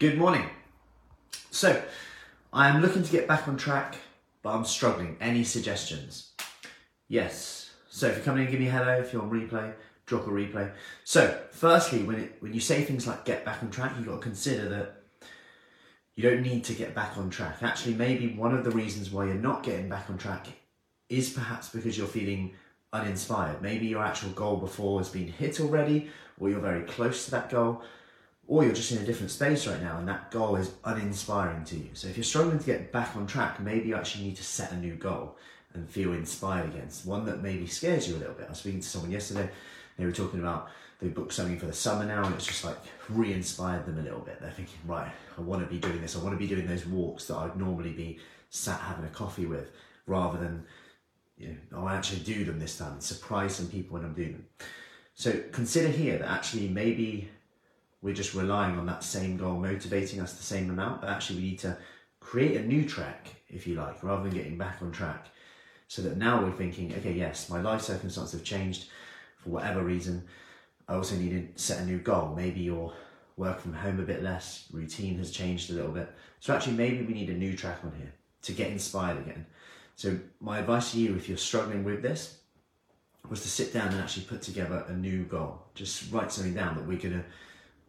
Good morning. So, I am looking to get back on track, but I'm struggling. Any suggestions? Yes. So, if you're coming in, give me a hello. If you're on replay, drop a replay. So, firstly, when it, when you say things like get back on track, you've got to consider that you don't need to get back on track. Actually, maybe one of the reasons why you're not getting back on track is perhaps because you're feeling uninspired. Maybe your actual goal before has been hit already, or you're very close to that goal, or you're just in a different space right now and that goal is uninspiring to you. So if you're struggling to get back on track, maybe you actually need to set a new goal and feel inspired against one that maybe scares you a little bit. I was speaking to someone yesterday, they were talking about they booked something for the summer now and it's just like re-inspired them a little bit. They're thinking, right, I want to be doing this. I want to be doing those walks that I'd normally be sat having a coffee with rather than you know, oh, I actually do them this time and surprise some people when I'm doing them. So consider here that actually maybe we're just relying on that same goal motivating us the same amount, but actually we need to create a new track, if you like, rather than getting back on track. So that now we're thinking, okay, yes, my life circumstances have changed for whatever reason. I also need to set a new goal. Maybe you're work from home a bit less, routine has changed a little bit. So actually maybe we need a new track on here to get inspired again. So my advice to you, if you're struggling with this, was to sit down and actually put together a new goal. Just write something down that we're to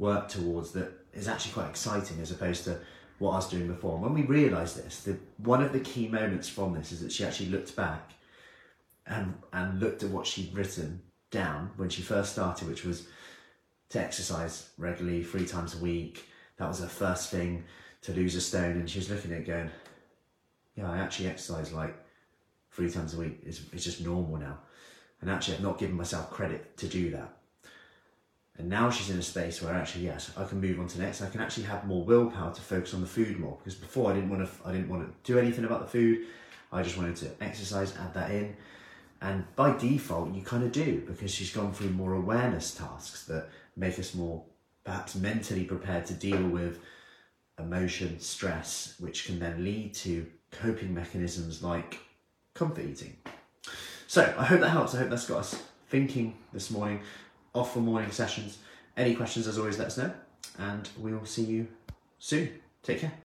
work towards that is actually quite exciting as opposed to what I was doing before. And when we realised this, the, one of the key moments from this is that she actually looked back and, and looked at what she'd written down when she first started, which was to exercise regularly, three times a week. That was her first thing to lose a stone. And she was looking at it going, yeah, I actually exercise like three times a week. It's, it's just normal now. And actually, I've not given myself credit to do that. And now she's in a space where actually, yes, I can move on to next. I can actually have more willpower to focus on the food more because before I didn't want to. I didn't want to do anything about the food. I just wanted to exercise, add that in, and by default, you kind of do because she's gone through more awareness tasks that make us more perhaps mentally prepared to deal with emotion, stress, which can then lead to coping mechanisms like comfort eating. So I hope that helps. I hope that's got us thinking this morning, off for morning sessions. Any questions, as always, let us know, and we will see you soon. Take care.